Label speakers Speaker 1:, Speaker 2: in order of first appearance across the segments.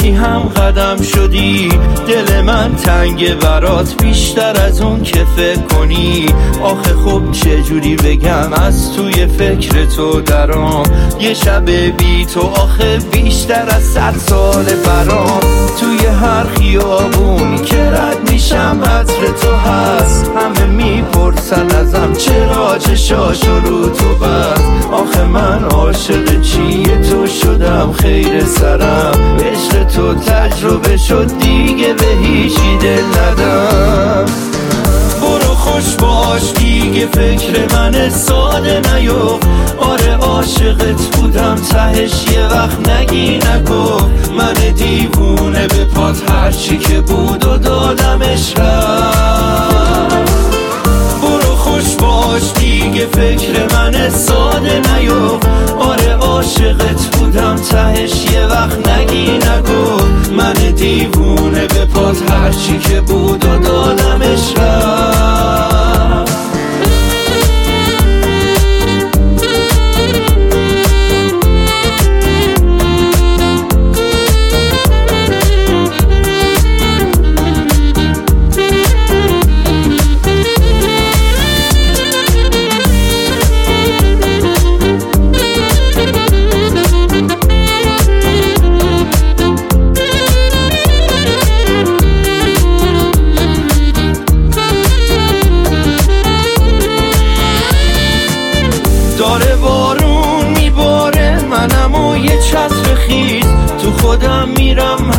Speaker 1: هم قدم شدی؟ دل من تنگ برات بیشتر از اون که فکر کنی. آخه خب چجوری بگم؟ از توی فکر تو درام. یه شب بی تو آخه بیشتر از صد سال برام. توی هر خیابونی که رد میشم عطر تو هست. همه می‌پرسن ازم چرا چشاش رو تو بست؟ آخه من عاشق چیه؟ تو شدم خیر سرم. تو تجربه شد دیگه به هیچی دل ندم. برو خوش باش دیگه فکر من ساده نیو. آره عاشقت بودم تهش یه وقت نگی نگو من دیوونه به پات هرچی که بود و دادمش برو خوش باش دیگه فکر من ساده نیو. آره عاشقت بودم تهش یه وقت نگی نگو. من دیوونه به پات هرچی که بود و دادمش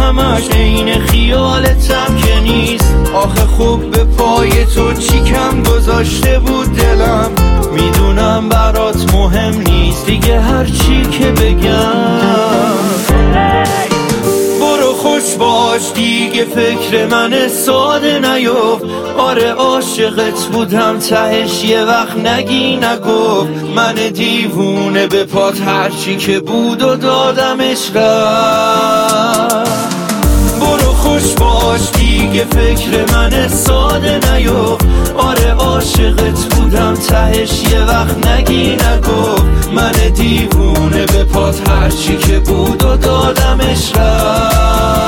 Speaker 1: همش عین خیالتم که نیست. آخه خوب به پای تو چی کم گذاشته بود دلم. می‌دونم برات مهم نیست دیگه هر چی که بگم. برو خوش باش دیگه فکر من ساده نیو آره عاشقت بودم تهش یه وقت نگی نگفت. من دیوونه به پات هرچی که بود و دادمش رفت دیگه فکر من ساده نیو. آره عاشقت بودم تهش یه وقت نگی نگفت. من دیوونه به پات هرچی که بود و دادمش رفت.